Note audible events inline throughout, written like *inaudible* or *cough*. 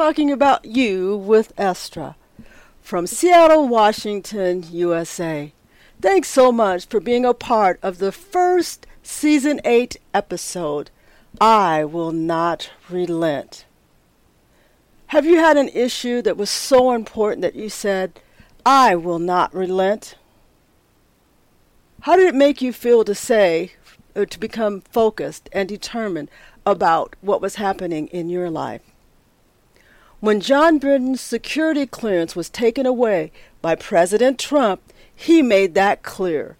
talking about you with Estra from Seattle, Washington, USA. Thanks so much for being a part of the first season 8 episode, I Will Not Relent. Have you had an issue that was so important that you said, I will not relent? How did it make you feel to say, or to become focused and determined about what was happening in your life? When John Brennan's security clearance was taken away by President Trump, he made that clear.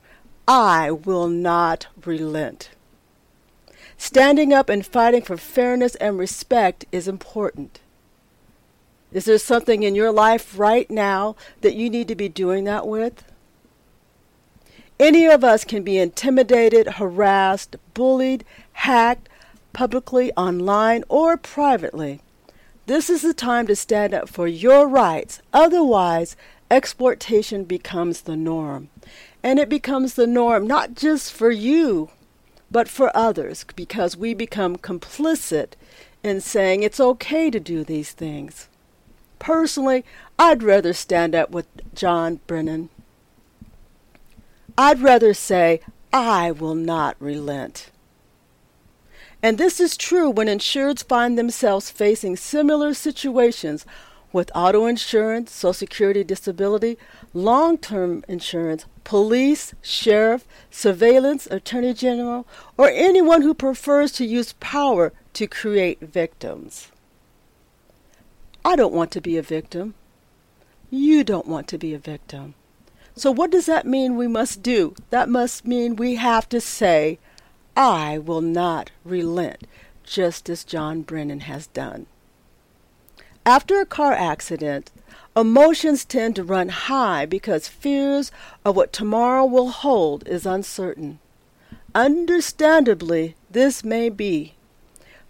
I will not relent. Standing up and fighting for fairness and respect is important. Is there something in your life right now that you need to be doing that with? Any of us can be intimidated, harassed, bullied, hacked, publicly, online, or privately. This is the time to stand up for your rights. Otherwise, exploitation becomes the norm. And it becomes the norm not just for you, but for others, because we become complicit in saying it's okay to do these things. Personally, I'd rather stand up with John Brennan. I'd rather say, I will not relent. And this is true when insureds find themselves facing similar situations with auto insurance, Social Security disability, long term insurance, police, sheriff, surveillance, attorney general, or anyone who prefers to use power to create victims. I don't want to be a victim. You don't want to be a victim. So, what does that mean we must do? That must mean we have to say, I will not relent, just as John Brennan has done. After a car accident, emotions tend to run high because fears of what tomorrow will hold is uncertain. Understandably, this may be.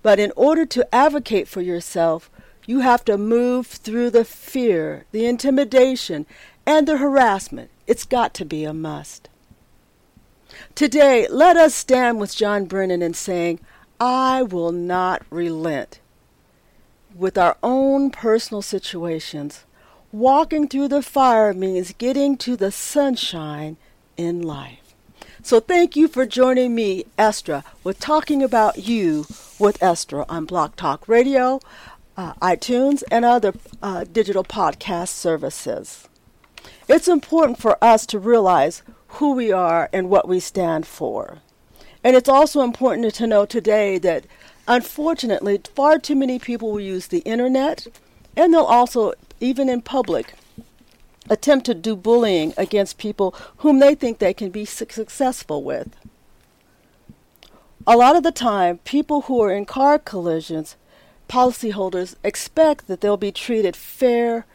But in order to advocate for yourself, you have to move through the fear, the intimidation, and the harassment. It's got to be a must. Today, let us stand with John Brennan in saying, I will not relent. With our own personal situations, walking through the fire means getting to the sunshine in life. So thank you for joining me, Estra, with Talking About You with Estra on Blog Talk Radio, uh, iTunes, and other uh, digital podcast services. It's important for us to realize who we are and what we stand for. And it's also important to know today that unfortunately, far too many people will use the internet and they'll also, even in public, attempt to do bullying against people whom they think they can be successful with. A lot of the time, people who are in car collisions, policyholders expect that they'll be treated fair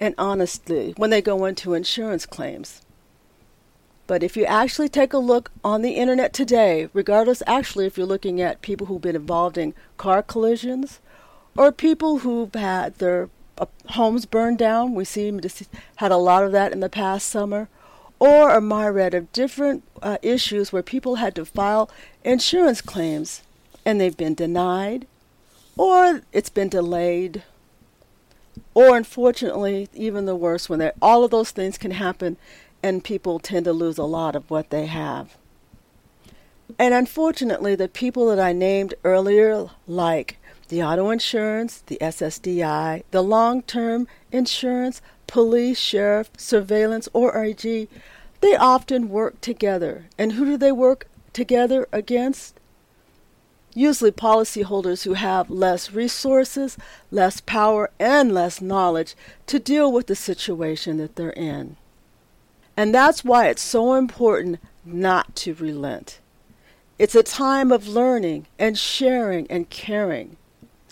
and honestly when they go into insurance claims. But if you actually take a look on the internet today, regardless actually if you're looking at people who've been involved in car collisions or people who've had their uh, homes burned down, we seem to see, had a lot of that in the past summer, or a myriad of different uh, issues where people had to file insurance claims and they've been denied, or it's been delayed, or unfortunately, even the worst, when all of those things can happen and people tend to lose a lot of what they have. And unfortunately, the people that I named earlier, like the auto insurance, the SSDI, the long term insurance, police, sheriff, surveillance, or AG, they often work together. And who do they work together against? Usually, policyholders who have less resources, less power, and less knowledge to deal with the situation that they're in. And that's why it's so important not to relent. It's a time of learning and sharing and caring.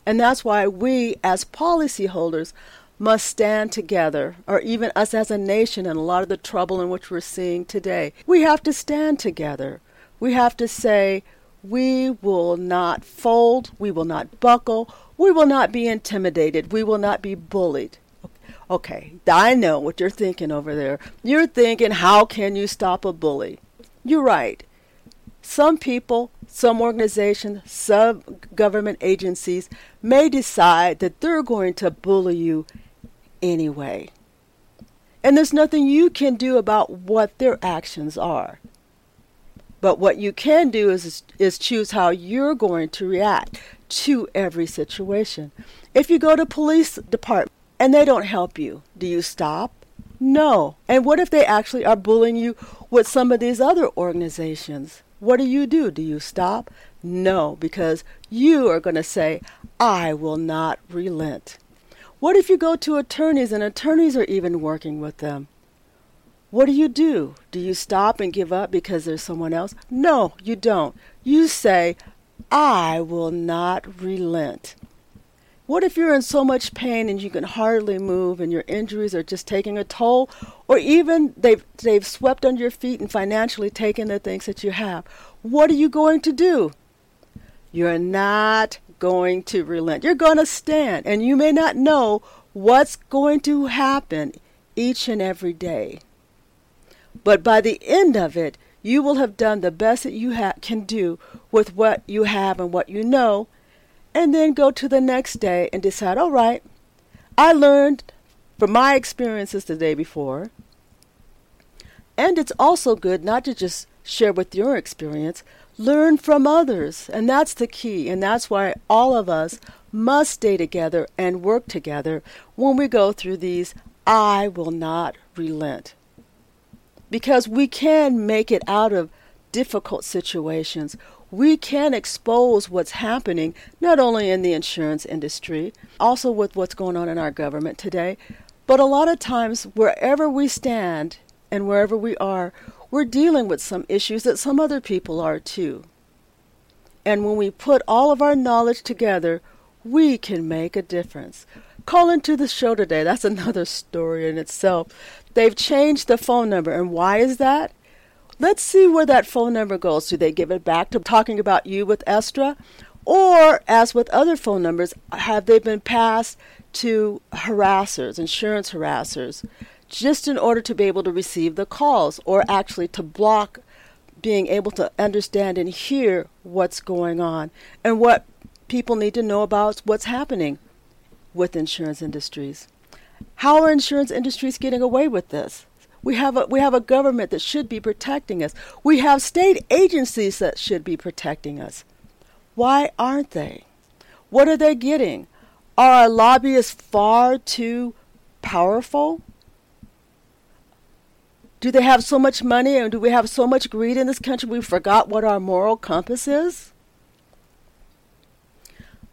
And that's why we, as policyholders, must stand together, or even us as a nation, and a lot of the trouble in which we're seeing today. We have to stand together. We have to say, we will not fold, we will not buckle, we will not be intimidated, we will not be bullied. Okay, I know what you're thinking over there. You're thinking, how can you stop a bully? You're right. Some people, some organizations, some government agencies may decide that they're going to bully you anyway. And there's nothing you can do about what their actions are. But what you can do is, is choose how you're going to react to every situation. If you go to police department and they don't help you, do you stop? No. And what if they actually are bullying you with some of these other organizations? What do you do? Do you stop? No, because you are going to say, I will not relent. What if you go to attorneys and attorneys are even working with them? What do you do? Do you stop and give up because there's someone else? No, you don't. You say, I will not relent. What if you're in so much pain and you can hardly move and your injuries are just taking a toll or even they've they've swept under your feet and financially taken the things that you have? What are you going to do? You're not going to relent. You're going to stand and you may not know what's going to happen each and every day. But by the end of it, you will have done the best that you ha- can do with what you have and what you know, and then go to the next day and decide, all right, I learned from my experiences the day before. And it's also good not to just share with your experience, learn from others. And that's the key. And that's why all of us must stay together and work together when we go through these I will not relent because we can make it out of difficult situations. We can expose what's happening not only in the insurance industry, also with what's going on in our government today, but a lot of times wherever we stand and wherever we are, we're dealing with some issues that some other people are too. And when we put all of our knowledge together, we can make a difference. Call into the show today. That's *laughs* another story in itself. They've changed the phone number. And why is that? Let's see where that phone number goes. Do they give it back to talking about you with Estra? Or, as with other phone numbers, have they been passed to harassers, insurance harassers, just in order to be able to receive the calls or actually to block being able to understand and hear what's going on and what people need to know about what's happening with insurance industries? How are insurance industries getting away with this? We have a we have a government that should be protecting us. We have state agencies that should be protecting us. Why aren't they? What are they getting? Are our lobbyists far too powerful? Do they have so much money and do we have so much greed in this country we forgot what our moral compass is?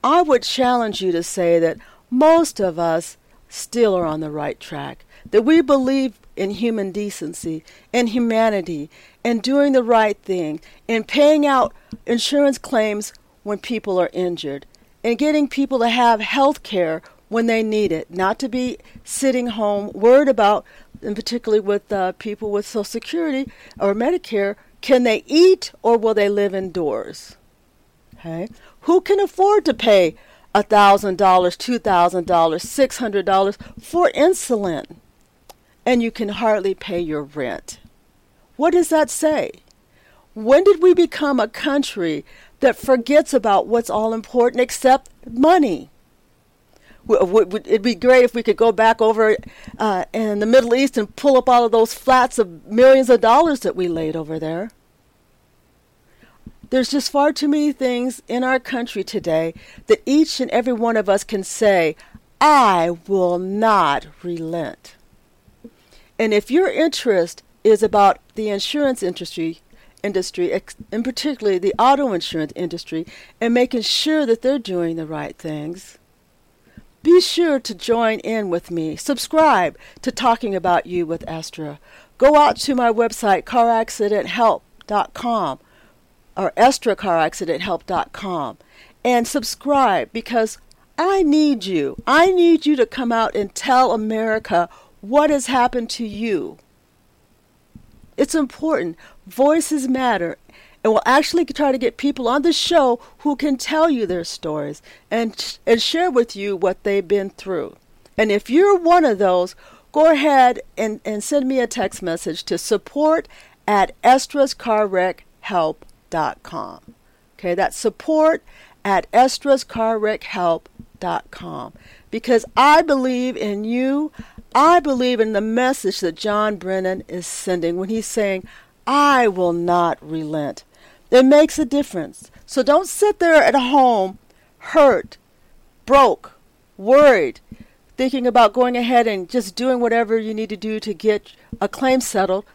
I would challenge you to say that most of us still are on the right track, that we believe in human decency and humanity and doing the right thing and paying out insurance claims when people are injured and getting people to have health care when they need it, not to be sitting home worried about, and particularly with uh, people with Social Security or Medicare, can they eat or will they live indoors? Okay? Who can afford to pay $1,000, $2,000, $600 for insulin, and you can hardly pay your rent. What does that say? When did we become a country that forgets about what's all important except money? It'd be great if we could go back over uh, in the Middle East and pull up all of those flats of millions of dollars that we laid over there. There's just far too many things in our country today that each and every one of us can say, I will not relent. And if your interest is about the insurance industry, industry, and particularly the auto insurance industry, and making sure that they're doing the right things, be sure to join in with me. Subscribe to Talking About You with Estra. Go out to my website, caraccidenthelp.com or estracaraccidenthelp.com and subscribe because I need you. I need you to come out and tell America what has happened to you. It's important. Voices matter. And we'll actually try to get people on the show who can tell you their stories and, and share with you what they've been through. And if you're one of those, go ahead and, and send me a text message to support at estrascarwreckhelp.com. Okay, that's support at estrascarwreckhelp.com. Because I believe in you. I believe in the message that John Brennan is sending when he's saying, I will not relent. It makes a difference. So don't sit there at home hurt, broke, worried, thinking about going ahead and just doing whatever you need to do to get a claim settled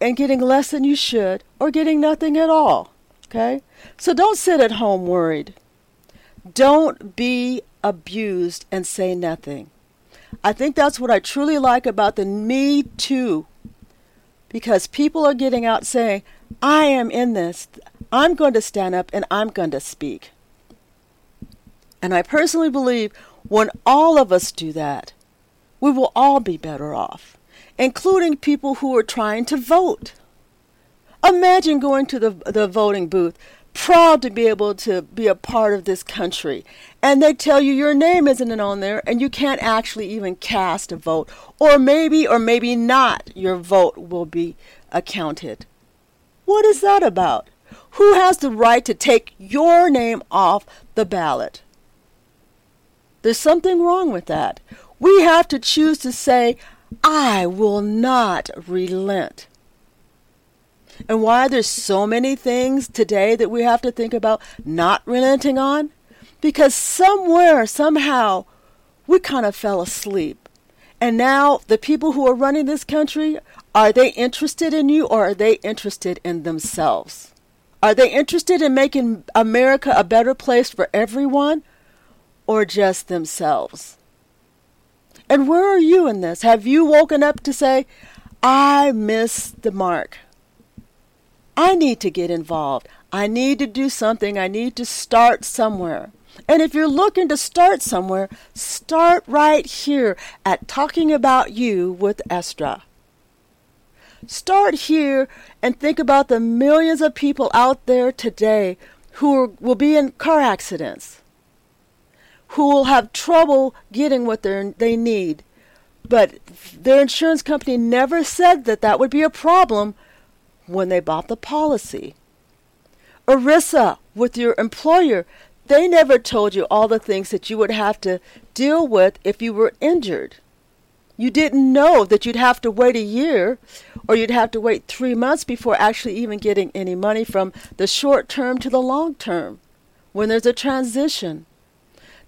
and getting less than you should or getting nothing at all. Okay? So don't sit at home worried. Don't be abused and say nothing. I think that's what I truly like about the Me Too. Because people are getting out saying, I am in this. I'm going to stand up and I'm going to speak. And I personally believe when all of us do that, we will all be better off, including people who are trying to vote. Imagine going to the, the voting booth, proud to be able to be a part of this country, and they tell you your name isn't on there and you can't actually even cast a vote, or maybe or maybe not your vote will be accounted. What is that about? Who has the right to take your name off the ballot? There's something wrong with that. We have to choose to say, I will not relent. And why there's so many things today that we have to think about not relenting on? Because somewhere, somehow, we kind of fell asleep. And now the people who are running this country, are they interested in you or are they interested in themselves? Are they interested in making America a better place for everyone or just themselves? And where are you in this? Have you woken up to say, I missed the mark? I need to get involved. I need to do something. I need to start somewhere. And if you're looking to start somewhere, start right here at Talking About You with Estra. Start here and think about the millions of people out there today who are, will be in car accidents, who will have trouble getting what they need. But their insurance company never said that that would be a problem when they bought the policy. ERISA with your employer, they never told you all the things that you would have to deal with if you were injured. You didn't know that you'd have to wait a year or you'd have to wait three months before actually even getting any money from the short term to the long term when there's a transition.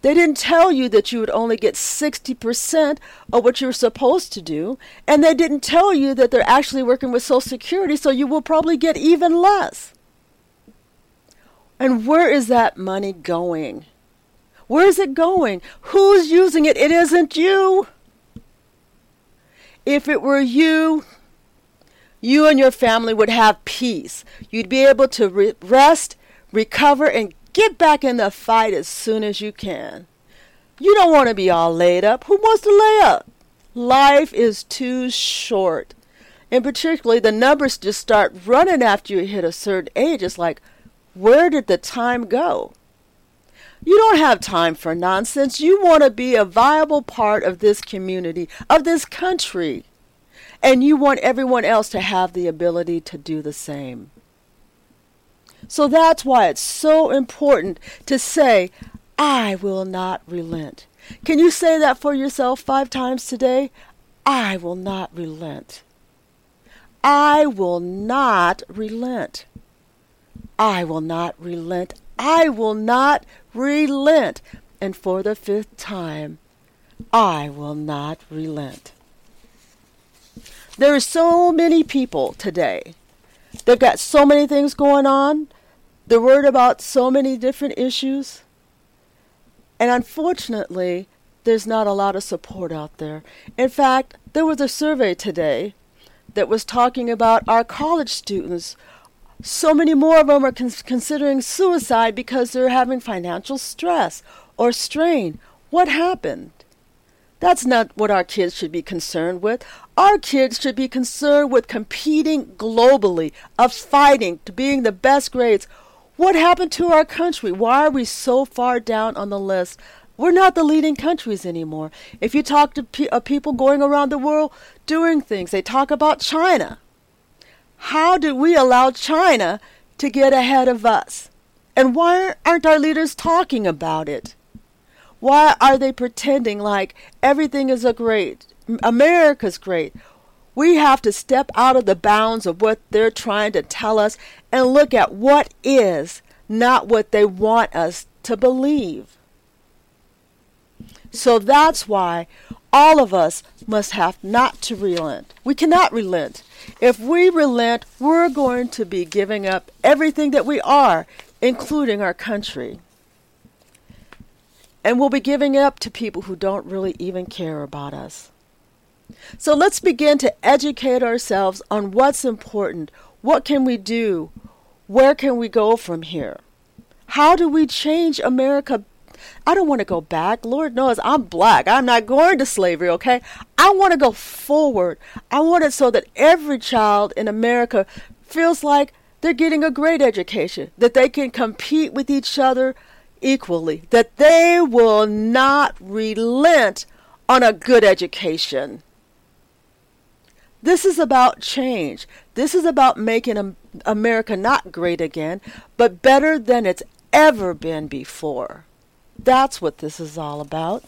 They didn't tell you that you would only get 60% of what you were supposed to do, and they didn't tell you that they're actually working with Social Security, so you will probably get even less. And where is that money going? Where is it going? Who's using it? It isn't you. If it were you, you and your family would have peace. You'd be able to re- rest, recover, and get back in the fight as soon as you can. You don't want to be all laid up. Who wants to lay up? Life is too short. And particularly, the numbers just start running after you hit a certain age. It's like, where did the time go? You don't have time for nonsense. You want to be a viable part of this community, of this country. And you want everyone else to have the ability to do the same. So that's why it's so important to say, I will not relent. Can you say that for yourself five times today? I will not relent. I will not relent. I will not relent. I will not relent. And for the fifth time, I will not relent. There are so many people today. They've got so many things going on. They're worried about so many different issues. And unfortunately, there's not a lot of support out there. In fact, there was a survey today that was talking about our college students so many more of them are con- considering suicide because they're having financial stress or strain. What happened? That's not what our kids should be concerned with. Our kids should be concerned with competing globally, of fighting, to being the best grades. What happened to our country? Why are we so far down on the list? We're not the leading countries anymore. If you talk to pe- uh, people going around the world doing things, they talk about China. How did we allow China to get ahead of us? And why aren't our leaders talking about it? Why are they pretending like everything is a great, America's great? We have to step out of the bounds of what they're trying to tell us and look at what is, not what they want us to believe. So that's why all of us must have not to relent. We cannot relent. If we relent, we're going to be giving up everything that we are, including our country. And we'll be giving up to people who don't really even care about us. So let's begin to educate ourselves on what's important. What can we do? Where can we go from here? How do we change America I don't want to go back. Lord knows I'm black. I'm not going to slavery, okay? I want to go forward. I want it so that every child in America feels like they're getting a great education, that they can compete with each other equally, that they will not relent on a good education. This is about change. This is about making America not great again, but better than it's ever been before. That's what this is all about.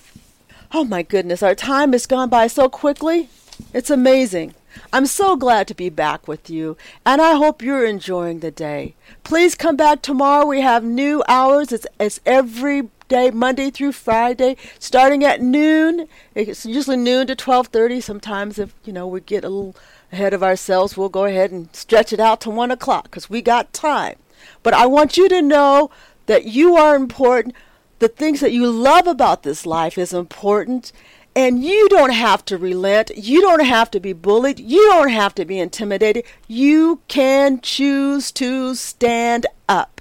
Oh my goodness, our time has gone by so quickly. It's amazing. I'm so glad to be back with you, and I hope you're enjoying the day. Please come back tomorrow. We have new hours. It's, it's every day, Monday through Friday, starting at noon. It's usually noon to 12:30. Sometimes, if you know we get a little ahead of ourselves, we'll go ahead and stretch it out to one o'clock because we got time. But I want you to know that you are important the things that you love about this life is important. And you don't have to relent. You don't have to be bullied. You don't have to be intimidated. You can choose to stand up.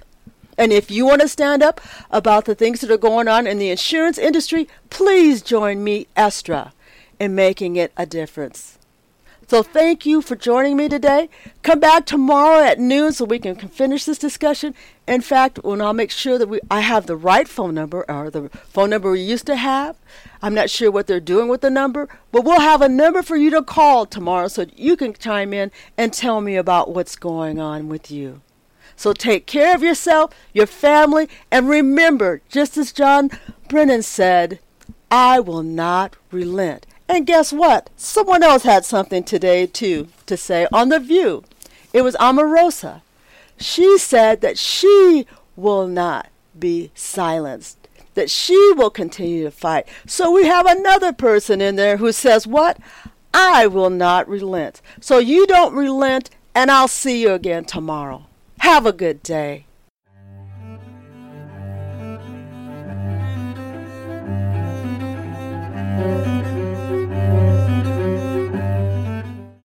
And if you want to stand up about the things that are going on in the insurance industry, please join me, Estra, in making it a difference. So thank you for joining me today. Come back tomorrow at noon so we can finish this discussion. In fact, when I'll make sure that we I have the right phone number or the phone number we used to have. I'm not sure what they're doing with the number, but we'll have a number for you to call tomorrow so you can chime in and tell me about what's going on with you. So take care of yourself, your family, and remember, just as John Brennan said, I will not relent. And guess what? Someone else had something today, too, to say on The View. It was Omarosa. She said that she will not be silenced, that she will continue to fight. So we have another person in there who says, What? I will not relent. So you don't relent, and I'll see you again tomorrow. Have a good day.